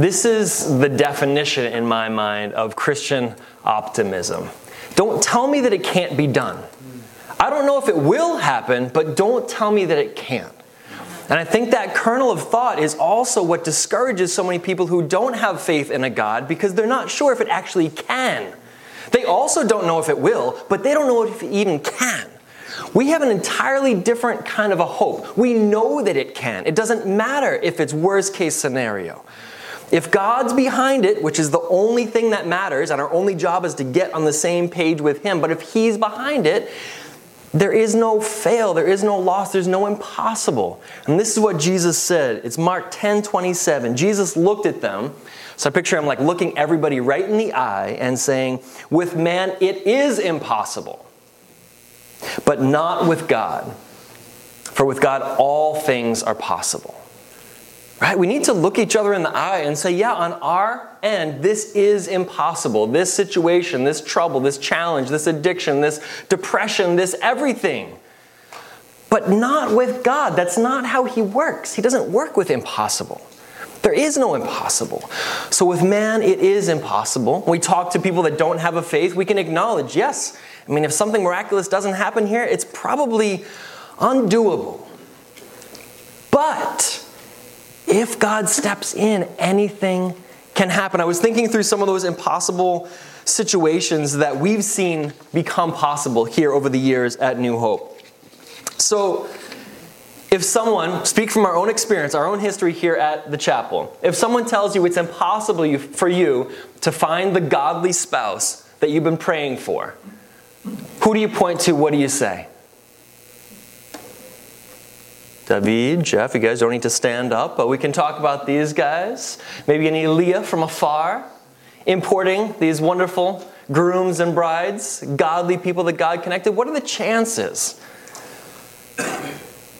This is the definition in my mind of Christian optimism. Don't tell me that it can't be done. I don't know if it will happen, but don't tell me that it can't. And I think that kernel of thought is also what discourages so many people who don't have faith in a God because they're not sure if it actually can. They also don't know if it will, but they don't know if it even can. We have an entirely different kind of a hope. We know that it can. It doesn't matter if it's worst case scenario. If God's behind it, which is the only thing that matters, and our only job is to get on the same page with Him, but if He's behind it, there is no fail, there is no loss, there's no impossible. And this is what Jesus said. It's Mark 10 27. Jesus looked at them. So I picture him like looking everybody right in the eye and saying, With man, it is impossible, but not with God. For with God, all things are possible. Right? We need to look each other in the eye and say, yeah, on our end, this is impossible. This situation, this trouble, this challenge, this addiction, this depression, this everything. But not with God. That's not how He works. He doesn't work with impossible. There is no impossible. So with man, it is impossible. When we talk to people that don't have a faith, we can acknowledge, yes, I mean, if something miraculous doesn't happen here, it's probably undoable. But if God steps in, anything can happen. I was thinking through some of those impossible situations that we've seen become possible here over the years at New Hope. So, if someone, speak from our own experience, our own history here at the chapel, if someone tells you it's impossible for you to find the godly spouse that you've been praying for, who do you point to? What do you say? David, Jeff, you guys don't need to stand up, but we can talk about these guys. Maybe an Leah from afar, importing these wonderful grooms and brides, godly people that God connected. What are the chances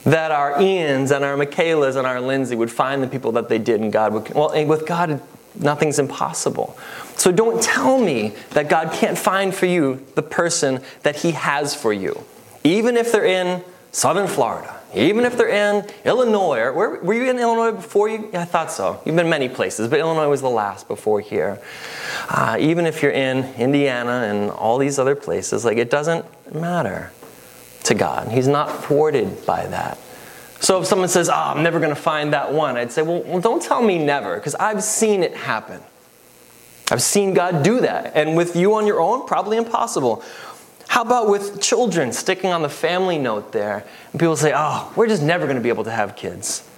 that our Ians and our Michaelas and our Lindsay would find the people that they did and God would? Well, with God, nothing's impossible. So don't tell me that God can't find for you the person that He has for you, even if they're in southern Florida even if they're in Illinois. Or where, were you in Illinois before you? Yeah, I thought so. You've been many places, but Illinois was the last before here. Uh, even if you're in Indiana and all these other places, like it doesn't matter to God. He's not thwarted by that. So if someone says, oh, I'm never going to find that one, I'd say, well, well don't tell me never, because I've seen it happen. I've seen God do that. And with you on your own, probably impossible. How about with children, sticking on the family note there? And people say, oh, we're just never going to be able to have kids.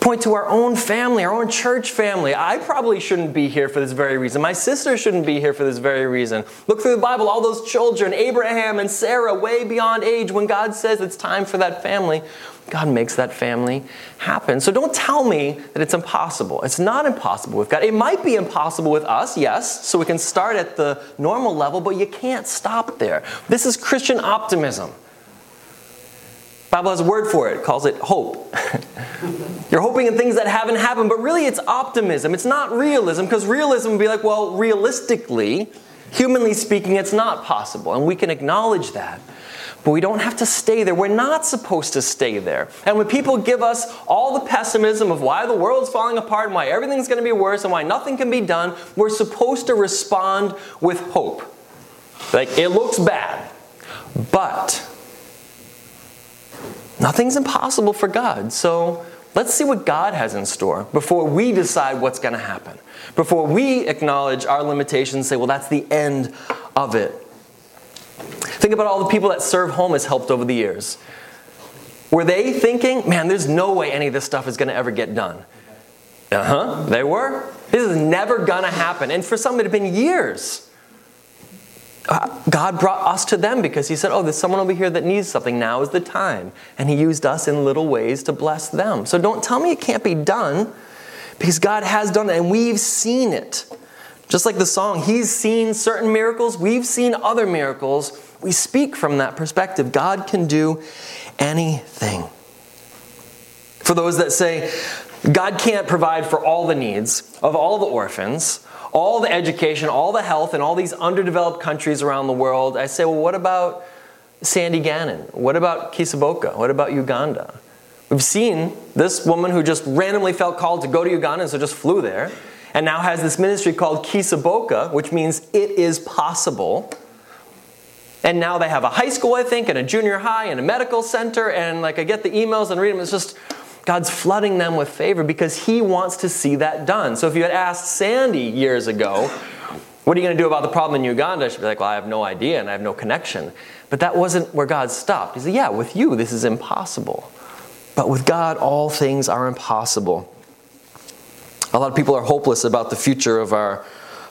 Point to our own family, our own church family. I probably shouldn't be here for this very reason. My sister shouldn't be here for this very reason. Look through the Bible, all those children, Abraham and Sarah, way beyond age, when God says it's time for that family, God makes that family happen. So don't tell me that it's impossible. It's not impossible with God. It might be impossible with us, yes, so we can start at the normal level, but you can't stop there. This is Christian optimism. Bible has a word for it, calls it hope. You're hoping in things that haven't happened, but really it's optimism. It's not realism, because realism would be like, well, realistically, humanly speaking, it's not possible, and we can acknowledge that. But we don't have to stay there. We're not supposed to stay there. And when people give us all the pessimism of why the world's falling apart and why everything's going to be worse and why nothing can be done, we're supposed to respond with hope. Like, it looks bad, but nothing's impossible for God. So let's see what God has in store before we decide what's going to happen. Before we acknowledge our limitations, say, well, that's the end of it. Think about all the people that Serve Home has helped over the years. Were they thinking, man, there's no way any of this stuff is going to ever get done? Uh huh, they were. This is never going to happen. And for some, it had been years. God brought us to them because He said, Oh, there's someone over here that needs something. Now is the time. And He used us in little ways to bless them. So don't tell me it can't be done because God has done it and we've seen it. Just like the song, He's seen certain miracles, we've seen other miracles we speak from that perspective. God can do anything. For those that say, God can't provide for all the needs of all the orphans, all the education, all the health in all these underdeveloped countries around the world, I say, well, what about Sandy Gannon? What about Kisoboka? What about Uganda? We've seen this woman who just randomly felt called to go to Uganda and so just flew there, and now has this ministry called Kisoboka, which means it is possible. And now they have a high school, I think, and a junior high, and a medical center, and like I get the emails and read them, it's just God's flooding them with favor because He wants to see that done. So if you had asked Sandy years ago, what are you going to do about the problem in Uganda? She'd be like, Well, I have no idea and I have no connection. But that wasn't where God stopped. He said, Yeah, with you, this is impossible. But with God, all things are impossible. A lot of people are hopeless about the future of our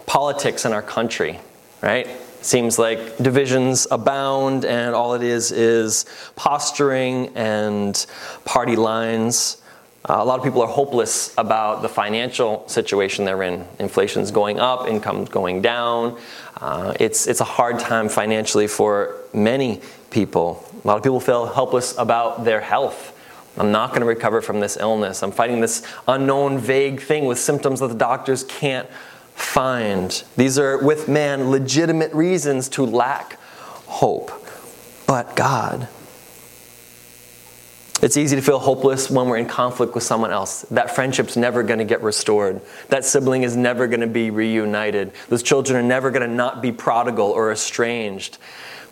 politics and our country, right? Seems like divisions abound, and all it is is posturing and party lines. Uh, a lot of people are hopeless about the financial situation they're in. Inflation's going up, income's going down. Uh, it's, it's a hard time financially for many people. A lot of people feel helpless about their health. I'm not going to recover from this illness. I'm fighting this unknown, vague thing with symptoms that the doctors can't find. These are, with man, legitimate reasons to lack hope. But God, it's easy to feel hopeless when we're in conflict with someone else. That friendship's never going to get restored. That sibling is never going to be reunited. Those children are never going to not be prodigal or estranged.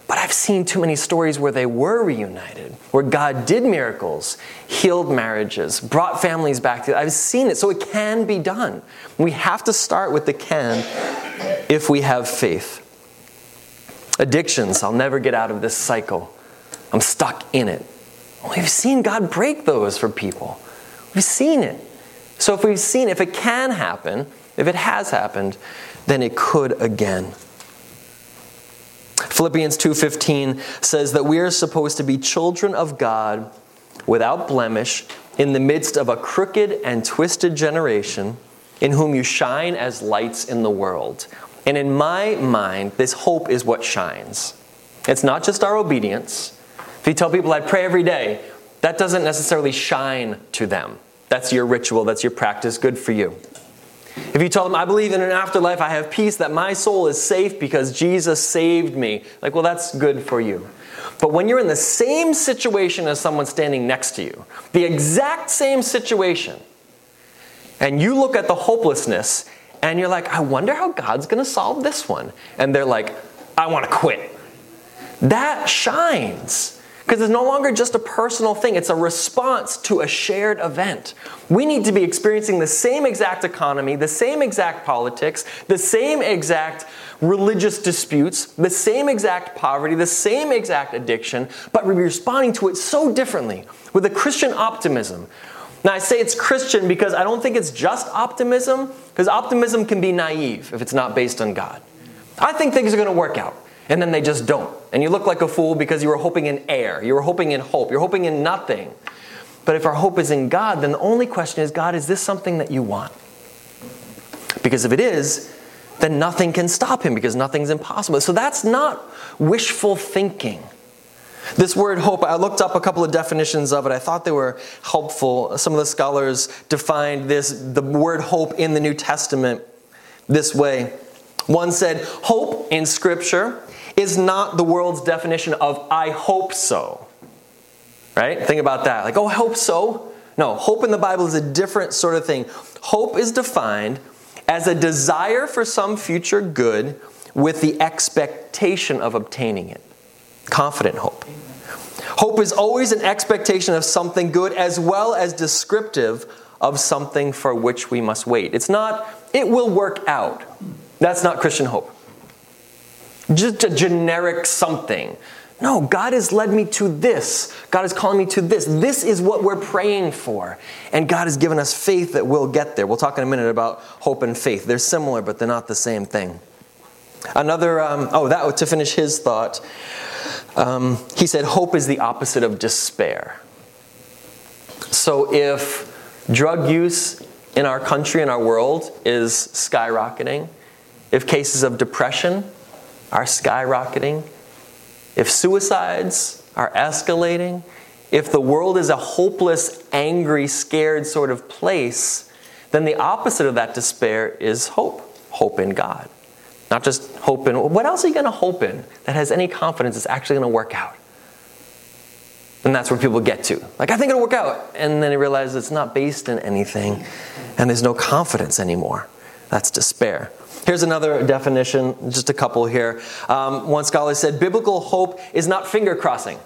But I've seen too many stories where they were reunited, where God did miracles, healed marriages, brought families back together. I've seen it, so it can be done. We have to start with the can if we have faith. Addictions, I'll never get out of this cycle. I'm stuck in it. We've seen God break those for people. We've seen it. So if we've seen, if it can happen, if it has happened, then it could again. Philippians 2:15 says that we are supposed to be children of God without blemish in the midst of a crooked and twisted generation in whom you shine as lights in the world. And in my mind, this hope is what shines. It's not just our obedience, if you tell people I pray every day, that doesn't necessarily shine to them. That's your ritual, that's your practice, good for you. If you tell them, I believe in an afterlife, I have peace, that my soul is safe because Jesus saved me, like, well, that's good for you. But when you're in the same situation as someone standing next to you, the exact same situation, and you look at the hopelessness and you're like, I wonder how God's going to solve this one. And they're like, I want to quit. That shines. Because it's no longer just a personal thing, it's a response to a shared event. We need to be experiencing the same exact economy, the same exact politics, the same exact religious disputes, the same exact poverty, the same exact addiction, but we're responding to it so differently with a Christian optimism. Now, I say it's Christian because I don't think it's just optimism, because optimism can be naive if it's not based on God. I think things are going to work out and then they just don't. And you look like a fool because you were hoping in air, you were hoping in hope, you're hoping in nothing. But if our hope is in God, then the only question is God, is this something that you want? Because if it is, then nothing can stop him because nothing's impossible. So that's not wishful thinking. This word hope, I looked up a couple of definitions of it. I thought they were helpful. Some of the scholars defined this the word hope in the New Testament this way. One said, hope in scripture is not the world's definition of I hope so. Right? Think about that. Like, oh, I hope so. No, hope in the Bible is a different sort of thing. Hope is defined as a desire for some future good with the expectation of obtaining it. Confident hope. Hope is always an expectation of something good as well as descriptive of something for which we must wait. It's not, it will work out. That's not Christian hope just a generic something. No, God has led me to this. God is calling me to this. This is what we're praying for. And God has given us faith that we'll get there. We'll talk in a minute about hope and faith. They're similar, but they're not the same thing. Another, um, oh, that to finish his thought, um, he said, hope is the opposite of despair. So if drug use in our country and our world is skyrocketing, if cases of depression are skyrocketing, if suicides are escalating, if the world is a hopeless, angry, scared sort of place, then the opposite of that despair is hope hope in God. Not just hope in, what else are you going to hope in that has any confidence it's actually going to work out? And that's where people get to. Like, I think it'll work out. And then they realize it's not based in anything, and there's no confidence anymore. That's despair. Here's another definition, just a couple here. Um, one scholar said biblical hope is not finger crossing.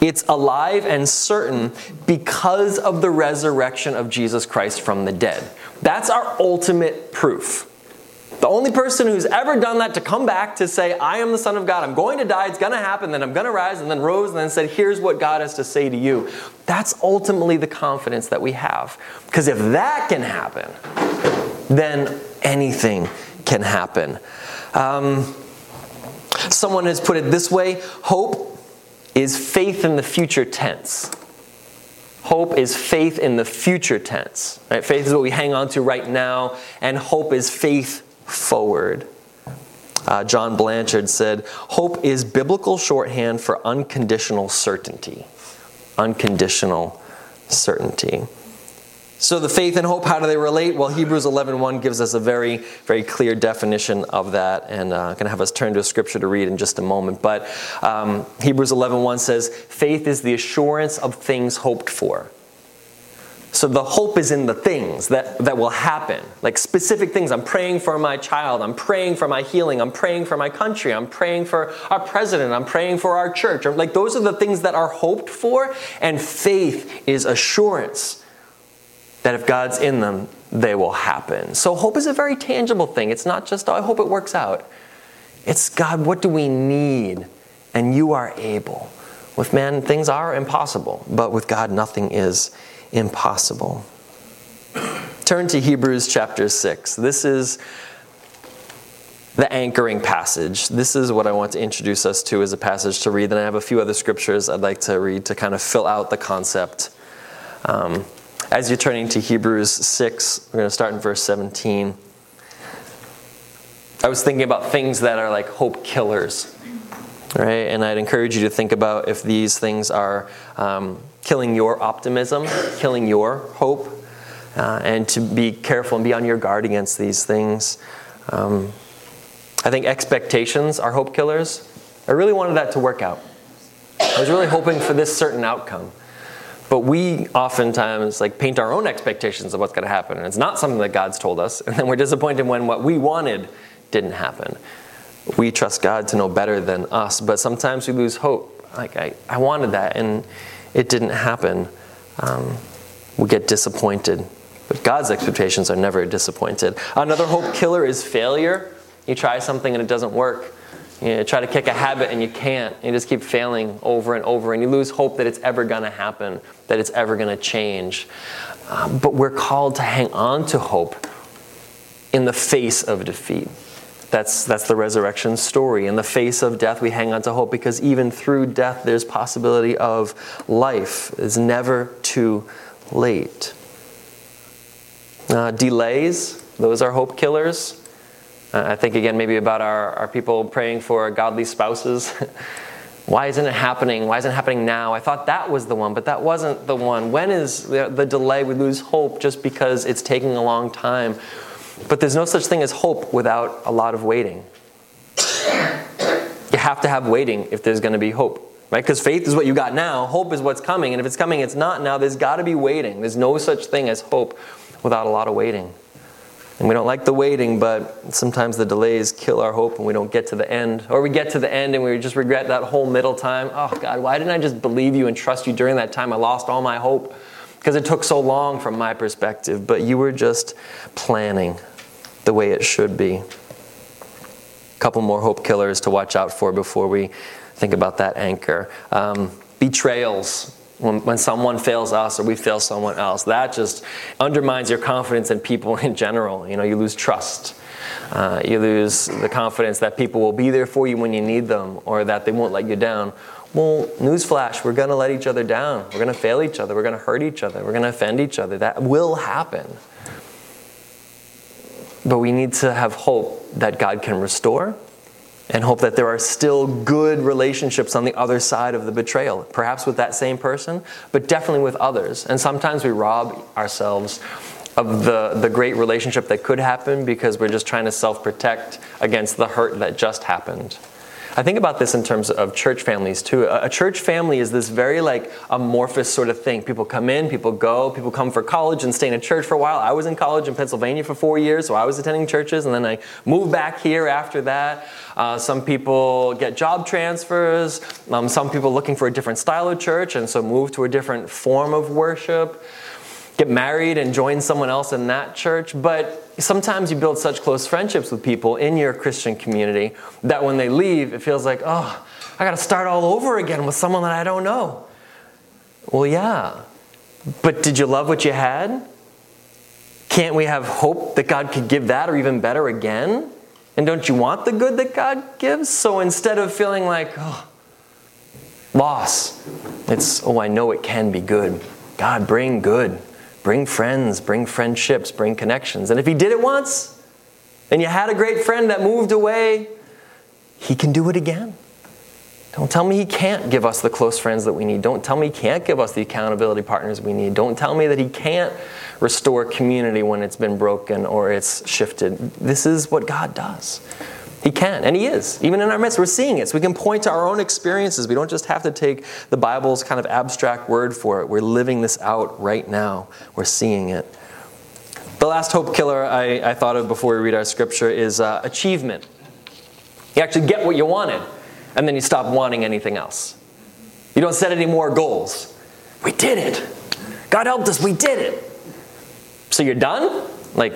It's alive and certain because of the resurrection of Jesus Christ from the dead. That's our ultimate proof. The only person who's ever done that to come back to say, I am the Son of God, I'm going to die, it's going to happen, then I'm going to rise, and then rose, and then said, Here's what God has to say to you. That's ultimately the confidence that we have. Because if that can happen, then anything can happen. Um, someone has put it this way hope is faith in the future tense. Hope is faith in the future tense. Right? Faith is what we hang on to right now, and hope is faith forward. Uh, John Blanchard said, Hope is biblical shorthand for unconditional certainty. Unconditional certainty. So the faith and hope, how do they relate? Well, Hebrews 11.1 gives us a very, very clear definition of that, and uh, I'm going to have us turn to a scripture to read in just a moment. But um, Hebrews 11.1 says, faith is the assurance of things hoped for. So the hope is in the things that, that will happen, like specific things. I'm praying for my child. I'm praying for my healing. I'm praying for my country. I'm praying for our president. I'm praying for our church. Like those are the things that are hoped for, and faith is assurance that if God's in them, they will happen. So hope is a very tangible thing. It's not just, oh, I hope it works out. It's God, what do we need? And you are able. With man, things are impossible, but with God, nothing is impossible. Turn to Hebrews chapter 6. This is the anchoring passage. This is what I want to introduce us to as a passage to read. Then I have a few other scriptures I'd like to read to kind of fill out the concept. Um, as you're turning to Hebrews 6, we're going to start in verse 17. I was thinking about things that are like hope killers, right? And I'd encourage you to think about if these things are um, killing your optimism, killing your hope, uh, and to be careful and be on your guard against these things. Um, I think expectations are hope killers. I really wanted that to work out. I was really hoping for this certain outcome. But we oftentimes like paint our own expectations of what's going to happen, and it's not something that God's told us, and then we're disappointed when what we wanted didn't happen. We trust God to know better than us, but sometimes we lose hope. Like I, I wanted that, and it didn't happen, um, we get disappointed. But God's expectations are never disappointed. Another hope killer is failure. You try something and it doesn't work. You know, try to kick a habit and you can't. You just keep failing over and over, and you lose hope that it's ever going to happen, that it's ever going to change. Um, but we're called to hang on to hope in the face of defeat. That's, that's the resurrection story. In the face of death, we hang on to hope because even through death, there's possibility of life. It's never too late. Uh, delays, those are hope killers. Uh, I think again, maybe about our, our people praying for godly spouses. Why isn't it happening? Why isn't it happening now? I thought that was the one, but that wasn't the one. When is the, the delay? We lose hope just because it's taking a long time. But there's no such thing as hope without a lot of waiting. You have to have waiting if there's going to be hope, right? Because faith is what you got now, hope is what's coming. And if it's coming, it's not now. There's got to be waiting. There's no such thing as hope without a lot of waiting. And we don't like the waiting, but sometimes the delays kill our hope and we don't get to the end. Or we get to the end and we just regret that whole middle time. Oh, God, why didn't I just believe you and trust you during that time? I lost all my hope because it took so long from my perspective, but you were just planning the way it should be. A couple more hope killers to watch out for before we think about that anchor. Um, betrayals. When, when someone fails us or we fail someone else, that just undermines your confidence in people in general. You know, you lose trust. Uh, you lose the confidence that people will be there for you when you need them or that they won't let you down. Well, newsflash, we're going to let each other down. We're going to fail each other. We're going to hurt each other. We're going to offend each other. That will happen. But we need to have hope that God can restore and hope that there are still good relationships on the other side of the betrayal, perhaps with that same person, but definitely with others. And sometimes we rob ourselves of the, the great relationship that could happen because we're just trying to self protect against the hurt that just happened. I think about this in terms of church families too. A, church family is this very like amorphous sort of thing. People come in, people go, people come for college and stay in a church for a while. I was in college in Pennsylvania for four years, so I was attending churches, and then I moved back here after that. Uh, some people get job transfers. Um, some people looking for a different style of church, and so move to a different form of worship get married and join someone else in that church, but sometimes you build such close friendships with people in your Christian community that when they leave, it feels like, oh, I got to start all over again with someone that I don't know. Well, yeah, but did you love what you had? Can't we have hope that God could give that or even better again? And don't you want the good that God gives? So instead of feeling like, oh, loss, it's, oh, I know it can be good. God, bring good. Bring friends, bring friendships, bring connections. And if He did it once, and you had a great friend that moved away, He can do it again. Don't tell me He can't give us the close friends that we need. Don't tell me He can't give us the accountability partners we need. Don't tell me that He can't restore community when it's been broken or it's shifted. This is what God does. He can, and He is. Even in our midst, we're seeing it. So we can point to our own experiences. We don't just have to take the Bible's kind of abstract word for it. We're living this out right now, we're seeing it. The last hope killer I, I thought of before we read our scripture is uh, achievement. You actually get what you wanted, and then you stop wanting anything else. You don't set any more goals. We did it. God helped us, we did it. So you're done? Like,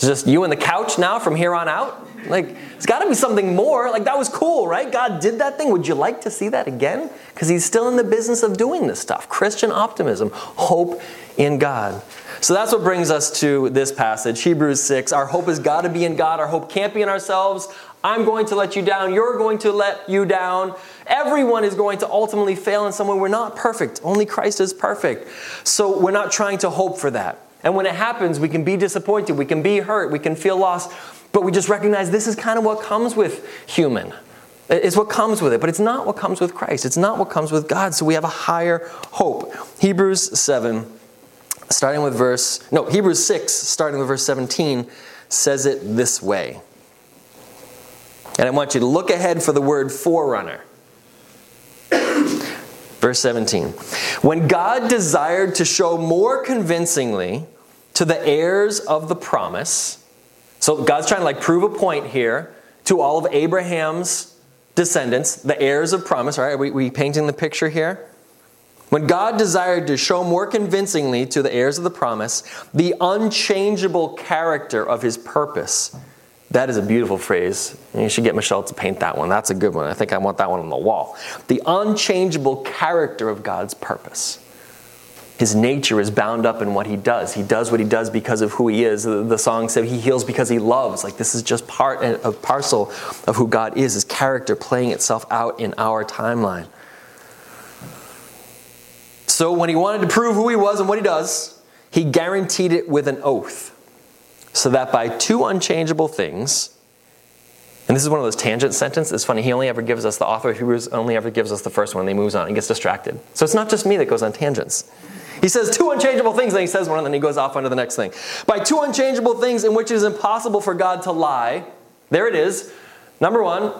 it's just you and the couch now from here on out? Like, it's got to be something more. Like, that was cool, right? God did that thing. Would you like to see that again? Because He's still in the business of doing this stuff. Christian optimism, hope in God. So that's what brings us to this passage, Hebrews 6. Our hope has got to be in God. Our hope can't be in ourselves. I'm going to let you down. You're going to let you down. Everyone is going to ultimately fail in some way. We're not perfect. Only Christ is perfect. So we're not trying to hope for that. And when it happens, we can be disappointed, we can be hurt, we can feel lost, but we just recognize this is kind of what comes with human. It's what comes with it, but it's not what comes with Christ. It's not what comes with God. So we have a higher hope. Hebrews 7, starting with verse, no, Hebrews 6, starting with verse 17, says it this way. And I want you to look ahead for the word forerunner. Verse 17. When God desired to show more convincingly to the heirs of the promise, so God's trying to like prove a point here to all of Abraham's descendants, the heirs of promise. All right, are we, we painting the picture here? When God desired to show more convincingly to the heirs of the promise the unchangeable character of his purpose that is a beautiful phrase. You should get Michelle to paint that one. That's a good one. I think I want that one on the wall. The unchangeable character of God's purpose. His nature is bound up in what he does. He does what he does because of who he is. The song said he heals because he loves. Like this is just part of a parcel of who God is, his character playing itself out in our timeline. So when he wanted to prove who he was and what he does, he guaranteed it with an oath so that by two unchangeable things, and this is one of those tangent sentences. It's funny, he only ever gives us, the author of Hebrews only ever gives us the first one, and he moves on and gets distracted. So it's not just me that goes on tangents. He says two unchangeable things, then he says one, and then he goes off onto the next thing. By two unchangeable things in which it is impossible for God to lie, there it is. Number one,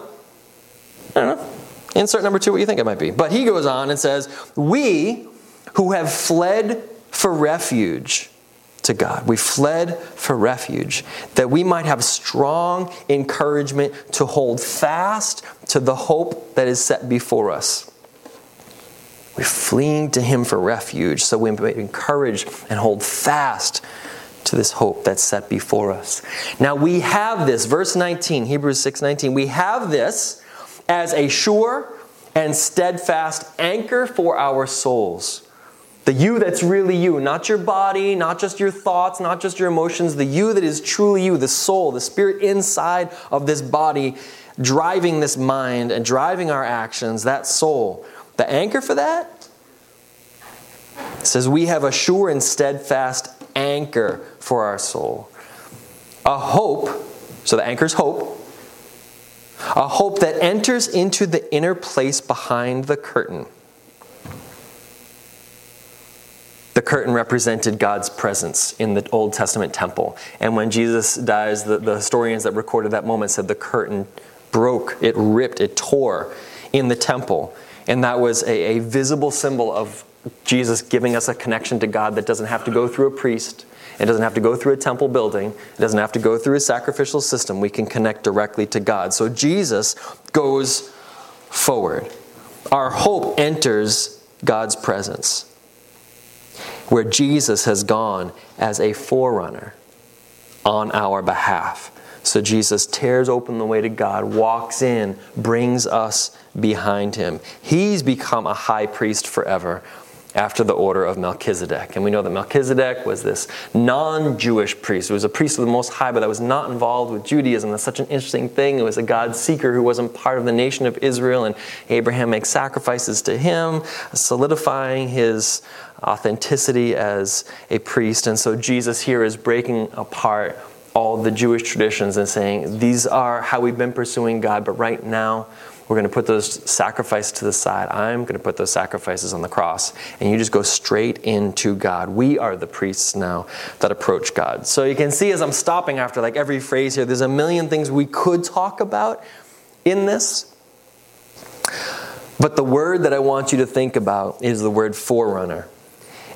I don't know, insert number two what you think it might be. But he goes on and says, We who have fled for refuge to God. We fled for refuge that we might have strong encouragement to hold fast to the hope that is set before us. We're fleeing to Him for refuge so we may encourage and hold fast to this hope that's set before us. Now we have this, verse 19, Hebrews 6 19, we have this as a sure and steadfast anchor for our souls the you that's really you, not your body, not just your thoughts, not just your emotions, the you that is truly you, the soul, the spirit inside of this body, driving this mind and driving our actions, that soul. The anchor for that says we have a sure and steadfast anchor for our soul. A hope, so the anchor's hope, a hope that enters into the inner place behind the curtain. The curtain represented God's presence in the Old Testament temple. And when Jesus dies, the, the historians that recorded that moment said the curtain broke, it ripped, it tore in the temple. And that was a, a visible symbol of Jesus giving us a connection to God that doesn't have to go through a priest. It doesn't have to go through a temple building. It doesn't have to go through a sacrificial system. We can connect directly to God. So Jesus goes forward. Our hope enters God's presence, where Jesus has gone as a forerunner on our behalf. So Jesus tears open the way to God, walks in, brings us behind him. He's become a high priest forever after the order of Melchizedek. And we know that Melchizedek was this non Jewish priest. He was a priest of the Most High, but that was not involved with Judaism. That's such an interesting thing. It was a God seeker who wasn't part of the nation of Israel, and Abraham makes sacrifices to him, solidifying his authenticity as a priest. And so Jesus here is breaking apart all the Jewish traditions and saying, These are how we've been pursuing God, but right now, we're going to put those sacrifices to the side. I'm going to put those sacrifices on the cross. And you just go straight into God. We are the priests now that approach God. So you can see as I'm stopping after like every phrase here, there's a million things we could talk about in this. But the word that I want you to think about is the word forerunner.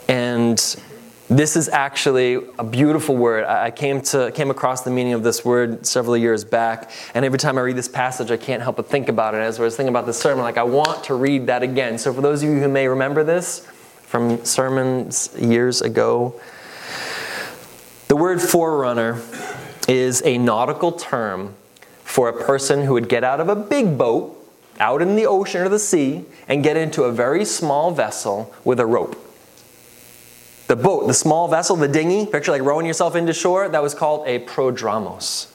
And this is actually a beautiful word. I came to came across the meaning of this word several years back, and every time I read this passage, I can't help but think about it. As I was thinking about the sermon, like I want to read that again. So for those of you who may remember this from sermons years ago, the word forerunner is a nautical term for a person who would get out of a big boat out in the ocean or the sea and get into a very small vessel with a rope. The boat, the small vessel, the dinghy, picture like rowing yourself into shore, that was called a prodromos.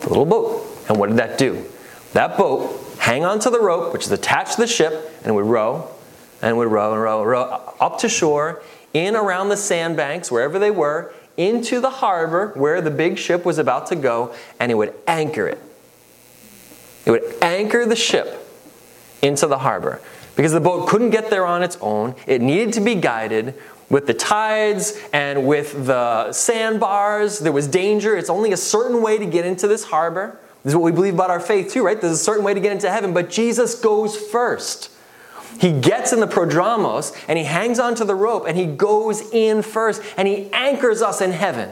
The little boat. And what did that do? That boat hang onto the rope, which is attached to the ship, and would row, and would row and row and row up to shore, in around the sandbanks, wherever they were, into the harbor where the big ship was about to go, and it would anchor it. It would anchor the ship into the harbor because the boat couldn't get there on its own. It needed to be guided with the tides and with the sandbars. There was danger. It's only a certain way to get into this harbor. This is what we believe about our faith, too, right? There's a certain way to get into heaven, but Jesus goes first. He gets in the prodromos and he hangs onto the rope and he goes in first and he anchors us in heaven.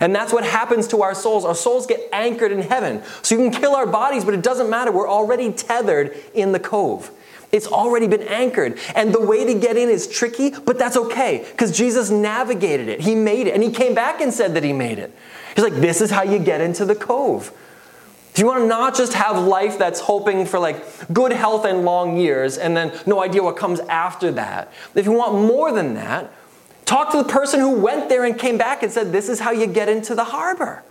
And that's what happens to our souls. Our souls get anchored in heaven. So you can kill our bodies, but it doesn't matter. We're already tethered in the cove. It's already been anchored. And the way to get in is tricky, but that's okay because Jesus navigated it. He made it. And he came back and said that he made it. He's like, this is how you get into the cove. If you want to not just have life that's hoping for like good health and long years and then no idea what comes after that, if you want more than that, talk to the person who went there and came back and said, This is how you get into the harbor.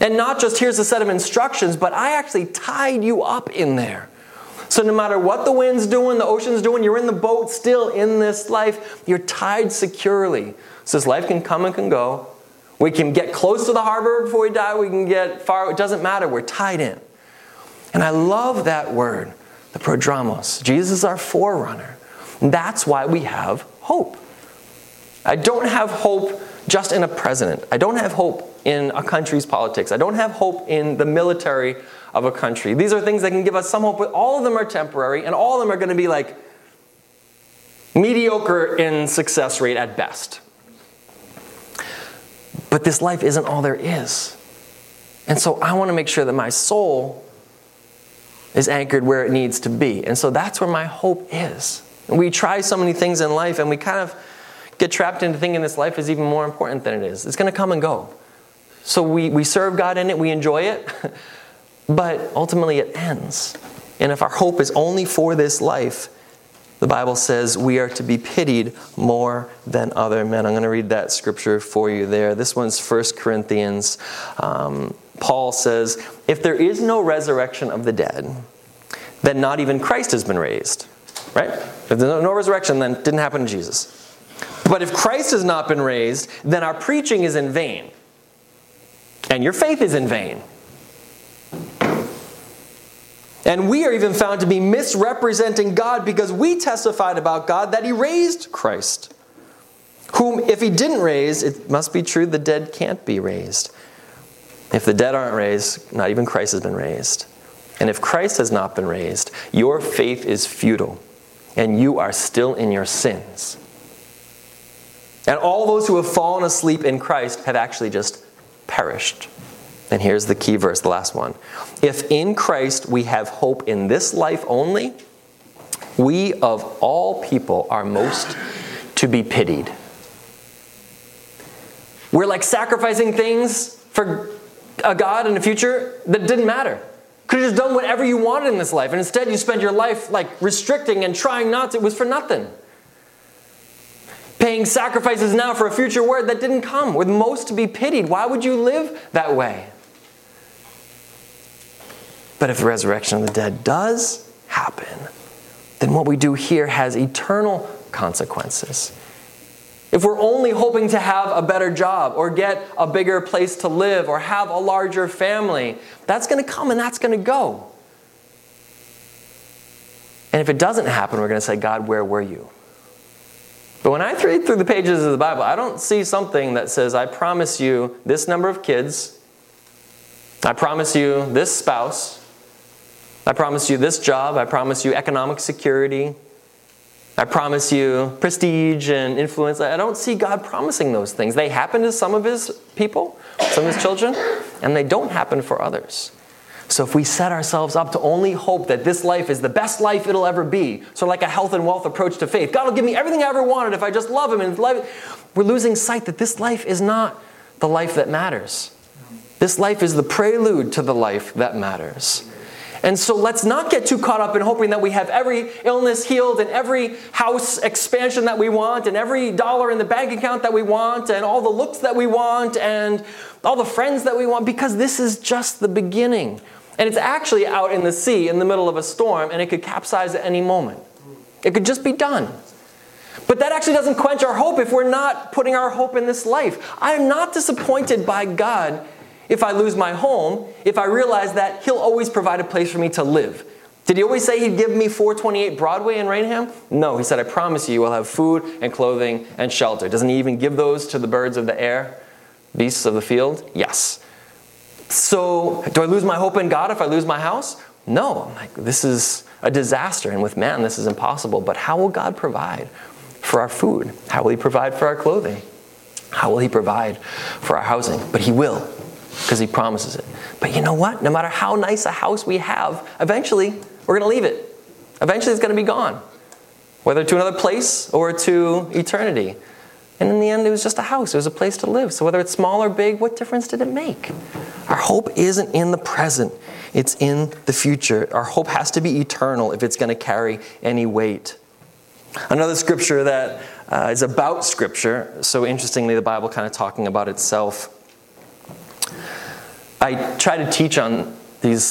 And not just here's a set of instructions, but I actually tied you up in there. So no matter what the wind's doing, the ocean's doing, you're in the boat still in this life. You're tied securely. So this life can come and can go. We can get close to the harbor before we die. We can get far. It doesn't matter. We're tied in. And I love that word, the prodromos. Jesus is our forerunner. And that's why we have hope. I don't have hope just in a president. I don't have hope in a country's politics. I don't have hope in the military of a country. These are things that can give us some hope, but all of them are temporary, and all of them are going to be like mediocre in success rate at best. But this life isn't all there is. And so I want to make sure that my soul is anchored where it needs to be. And so that's where my hope is. We try so many things in life, and we kind of get trapped into thinking this life is even more important than it is. It's going to come and go. So we, we serve God in it, we enjoy it. But ultimately, it ends. And if our hope is only for this life, the Bible says we are to be pitied more than other men. I'm going to read that scripture for you there. This one's 1 Corinthians. Um, Paul says, If there is no resurrection of the dead, then not even Christ has been raised. Right? If there's no resurrection, then it didn't happen to Jesus. But if Christ has not been raised, then our preaching is in vain. And your faith is in vain. And we are even found to be misrepresenting God because we testified about God that He raised Christ, whom, if He didn't raise, it must be true the dead can't be raised. If the dead aren't raised, not even Christ has been raised. And if Christ has not been raised, your faith is futile, and you are still in your sins. And all those who have fallen asleep in Christ have actually just perished. And here's the key verse, the last one. If in Christ we have hope in this life only, we of all people are most to be pitied. We're like sacrificing things for a God in the future that didn't matter. Could have just done whatever you wanted in this life, and instead you spend your life like restricting and trying not to. It was for nothing. Paying sacrifices now for a future word that didn't come, with most to be pitied. Why would you live that way? But if the resurrection of the dead does happen, then what we do here has eternal consequences. If we're only hoping to have a better job or get a bigger place to live or have a larger family, that's going to come and that's going to go. And if it doesn't happen, we're going to say, God, where were you? But when I read through the pages of the Bible, I don't see something that says, I promise you this number of kids, I promise you this spouse, I promise you this job. I promise you economic security. I promise you prestige and influence. I don't see God promising those things. They happen to some of his people, some of his children, and they don't happen for others. So if we set ourselves up to only hope that this life is the best life it'll ever be, sort of like a health and wealth approach to faith, God will give me everything I ever wanted if I just love him and love we're losing sight that this life is not the life that matters. This life is the prelude to the life that matters. And so let's not get too caught up in hoping that we have every illness healed and every house expansion that we want and every dollar in the bank account that we want and all the looks that we want and all the friends that we want because this is just the beginning. And it's actually out in the sea in the middle of a storm and it could capsize at any moment. It could just be done. But that actually doesn't quench our hope if we're not putting our hope in this life. I am not disappointed by God if I lose my home, if I realize that He'll always provide a place for me to live. Did He always say He'd give me 428 Broadway in Raynham? No, He said, I promise you, you will have food and clothing and shelter. Doesn't He even give those to the birds of the air, beasts of the field? Yes. So, do I lose my hope in God if I lose my house? No. I'm like, this is a disaster, and with man, this is impossible. But how will God provide for our food? How will He provide for our clothing? How will He provide for our housing? But He will because he promises it. But you know what? No matter how nice a house we have, eventually we're going to leave it. Eventually it's going to be gone, whether to another place or to eternity. And in the end, it was just a house, it was a place to live. So whether it's small or big, what difference did it make? Our hope isn't in the present, it's in the future. Our hope has to be eternal if it's going to carry any weight. Another scripture that uh, is about scripture, so interestingly, the Bible kind of talking about itself I try to teach on these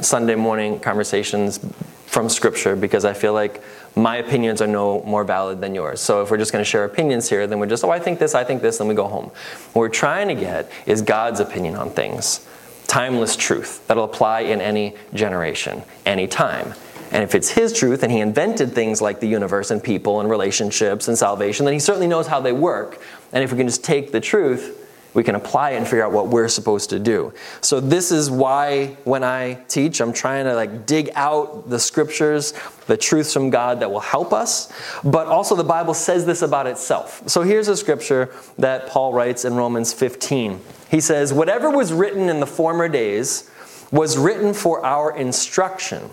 Sunday morning conversations from Scripture because I feel like my opinions are no more valid than yours. So if we're just going to share opinions here, then we're just, oh, I think this, I think this, then we go home. What we're trying to get is God's opinion on things, timeless truth that'll apply in any generation, any time. And if it's His truth and He invented things like the universe and people and relationships and salvation, then He certainly knows how they work. And if we can just take the truth, we can apply it and figure out what we're supposed to do. So this is why when I teach, I'm trying to like dig out the scriptures, the truths from God that will help us, but also the Bible says this about itself. So here's a scripture that Paul writes in Romans 15. He says, "Whatever was written in the former days was written for our instruction,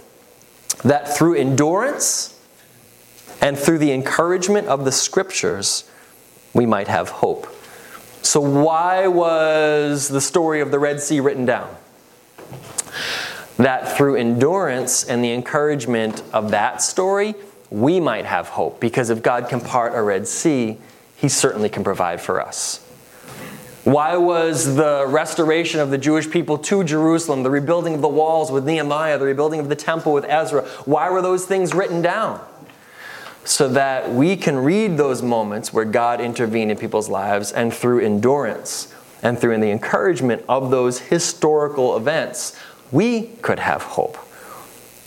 that through endurance and through the encouragement of the scriptures we might have hope." So, why was the story of the Red Sea written down? That through endurance and the encouragement of that story, we might have hope. Because if God can part a Red Sea, He certainly can provide for us. Why was the restoration of the Jewish people to Jerusalem, the rebuilding of the walls with Nehemiah, the rebuilding of the temple with Ezra, why were those things written down? So that we can read those moments where God intervened in people's lives and through endurance and through the encouragement of those historical events, we could have hope.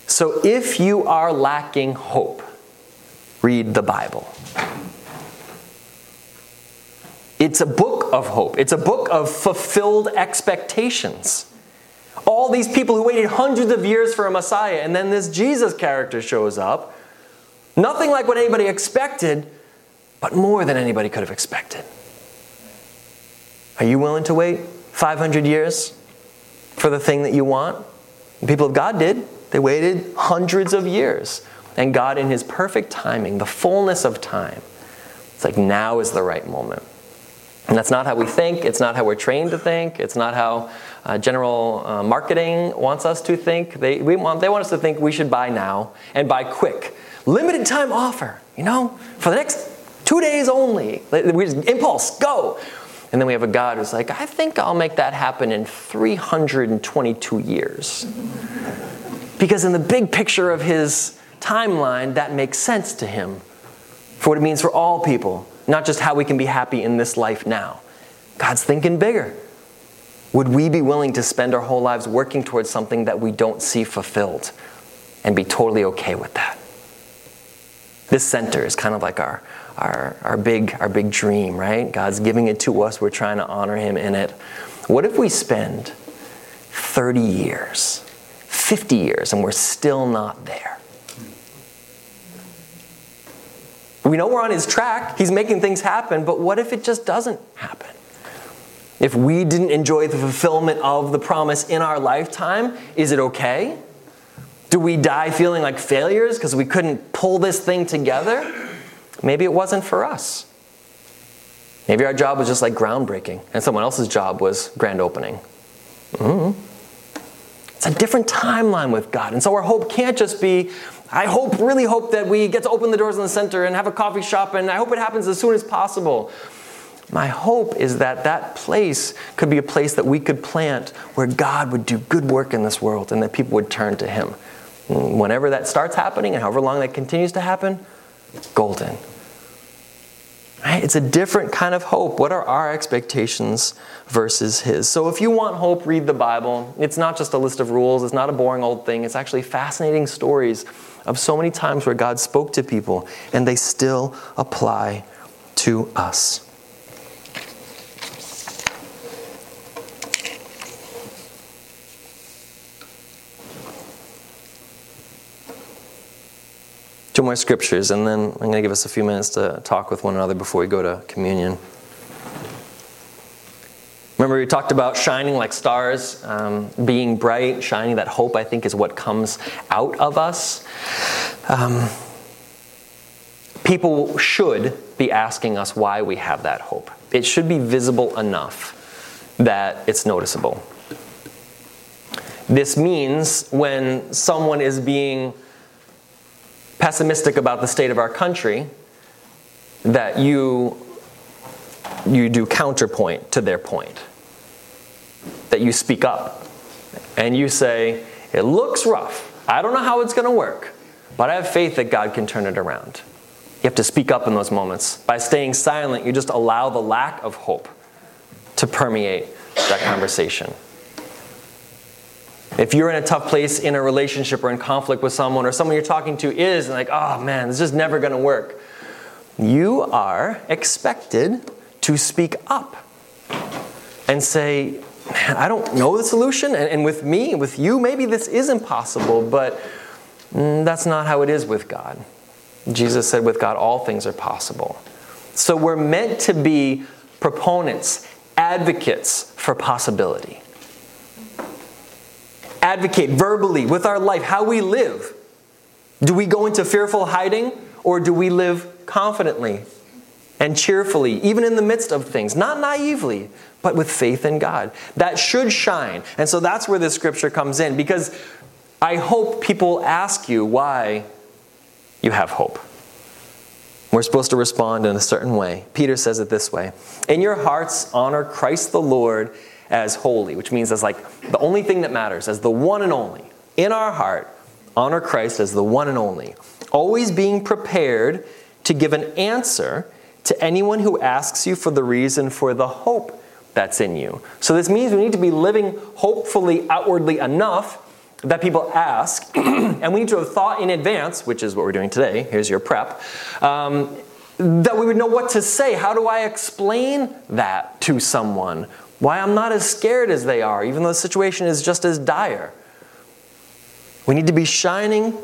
So if you are lacking hope, read the Bible. It's a book of hope, it's a book of fulfilled expectations. All these people who waited hundreds of years for a Messiah, and then this Jesus character shows up. Nothing like what anybody expected, but more than anybody could have expected. Are you willing to wait 500 years for the thing that you want? The people of God did. They waited hundreds of years. And God, in His perfect timing, the fullness of time, it's like now is the right moment. And that's not how we think. It's not how we're trained to think. It's not how uh, general uh, marketing wants us to think. They, we want, they want us to think we should buy now and buy quick. Limited time offer, you know, for the next two days only. We just, impulse, go. And then we have a God who's like, I think I'll make that happen in 322 years. Because in the big picture of his timeline, that makes sense to him for what it means for all people, not just how we can be happy in this life now. God's thinking bigger. Would we be willing to spend our whole lives working towards something that we don't see fulfilled and be totally okay with that? This center is kind of like our, our, our, big, our big dream, right? God's giving it to us, we're trying to honor Him in it. What if we spend 30 years, 50 years, and we're still not there? We know we're on His track, He's making things happen, but what if it just doesn't happen? If we didn't enjoy the fulfillment of the promise in our lifetime, is it okay? Do we die feeling like failures because we couldn't pull this thing together? Maybe it wasn't for us. Maybe our job was just like groundbreaking, and someone else's job was grand opening. Mm-hmm. It's a different timeline with God. And so our hope can't just be, I hope, really hope that we get to open the doors in the center and have a coffee shop, and I hope it happens as soon as possible. My hope is that that place could be a place that we could plant where God would do good work in this world and that people would turn to Him. Whenever that starts happening and however long that continues to happen, golden. Right? It's a different kind of hope. What are our expectations versus his? So, if you want hope, read the Bible. It's not just a list of rules, it's not a boring old thing. It's actually fascinating stories of so many times where God spoke to people and they still apply to us. Two more scriptures, and then I'm going to give us a few minutes to talk with one another before we go to communion. Remember, we talked about shining like stars, um, being bright, shining. That hope, I think, is what comes out of us. Um, people should be asking us why we have that hope. It should be visible enough that it's noticeable. This means when someone is being pessimistic about the state of our country, that you, you do counterpoint to their point. That you speak up and you say, It looks rough. I don't know how it's going to work, but I have faith that God can turn it around. You have to speak up in those moments. By staying silent, you just allow the lack of hope to permeate that conversation. If you're in a tough place in a relationship or in conflict with someone, or someone you're talking to is like, oh man, this is never going to work, you are expected to speak up and say, man, I don't know the solution. And, and with me, with you, maybe this is impossible, but mm, that's not how it is with God. Jesus said, with God, all things are possible. So we're meant to be proponents, advocates for possibility advocate verbally with our life how we live. Do we go into fearful hiding or do we live confidently and cheerfully, even in the midst of things? Not naively, but with faith in God. That should shine. And so that's where this scripture comes in because I hope people ask you why you have hope. We're supposed to respond in a certain way. Peter says it this way In your hearts, honor Christ the Lord as holy, which means as like the only thing that matters, as the one and only. In our heart, honor Christ as the one and only, always being prepared to give an answer to anyone who asks you for the reason for the hope that's in you. So this means we need to be living hopefully outwardly enough that people ask, and we need to have thought in advance, which is what we're doing today. Here's your prep. Um, that we would know what to say. How do I explain that to someone? Why I'm not as scared as they are, even though the situation is just as dire. We need to be shining.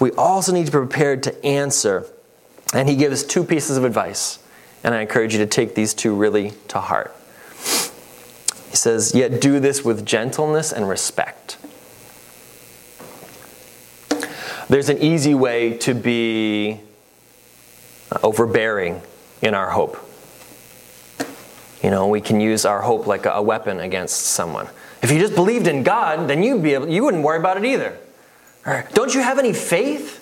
We also need to be prepared to answer. And he gives two pieces of advice. And I encourage you to take these two really to heart. He says, Yet do this with gentleness and respect. There's an easy way to be overbearing in our hope. You know, we can use our hope like a weapon against someone. If you just believed in God, then you'd be able, you wouldn't worry about it either. Or, don't you have any faith?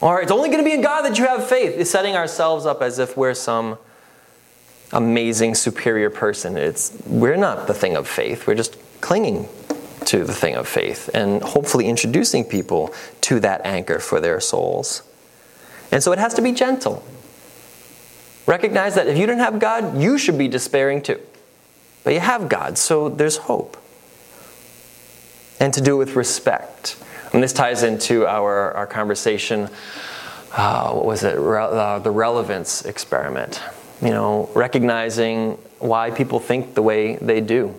Or it's only going to be in God that you have faith. Is setting ourselves up as if we're some amazing superior person. It's we're not the thing of faith. We're just clinging to the thing of faith and hopefully introducing people to that anchor for their souls. And so it has to be gentle. Recognize that if you don't have God, you should be despairing too. But you have God, so there's hope. And to do it with respect. And this ties into our, our conversation, uh, what was it, Re- uh, the relevance experiment. You know, recognizing why people think the way they do.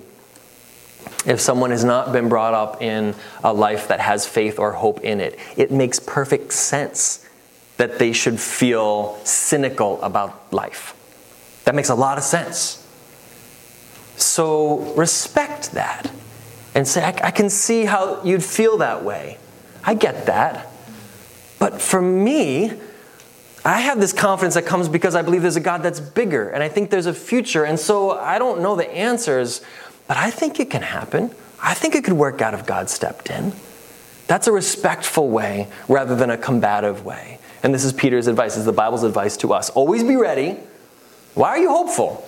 If someone has not been brought up in a life that has faith or hope in it, it makes perfect sense that they should feel cynical about life. That makes a lot of sense. So respect that and say, I, I, can see how you'd feel that way. I get that. But for me, I have this confidence that comes because I believe there's a God that's bigger and I think there's a future. And so I don't know the answers, but I think it can happen. I think it could work out if God stepped in. That's a respectful way rather than a combative way. And this is Peter's advice, is the Bible's advice to us. Always be ready. Why are you hopeful?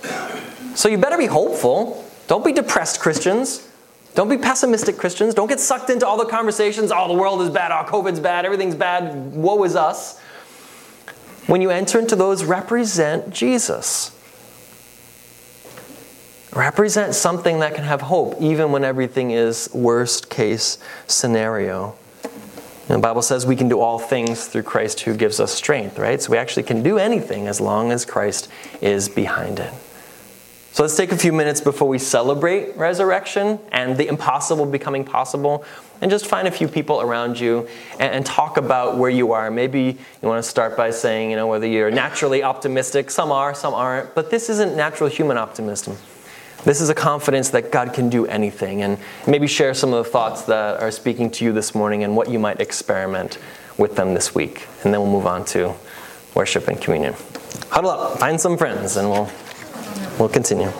So you better be hopeful. Don't be depressed Christians. Don't be pessimistic Christians. Don't get sucked into all the conversations. Oh, the world is bad. Oh, COVID's bad. Everything's bad. Woe is us. When you enter into those, represent Jesus. Represent something that can have hope, even when everything is worst case scenario. And the Bible says we can do all things through Christ who gives us strength, right? So we actually can do anything as long as Christ is behind it. So let's take a few minutes before we celebrate resurrection and the impossible becoming possible, and just find a few people around you and, and, talk about where you are. Maybe you want to start by saying, you know, whether you're naturally optimistic. Some are, some aren't, but this isn't natural human optimism. This is a confidence that God can do anything, and maybe share some of the thoughts that are speaking to you this morning and what you might experiment with them this week. And then we'll move on to worship and communion. Huddle up, find some friends, and we'll, we'll continue.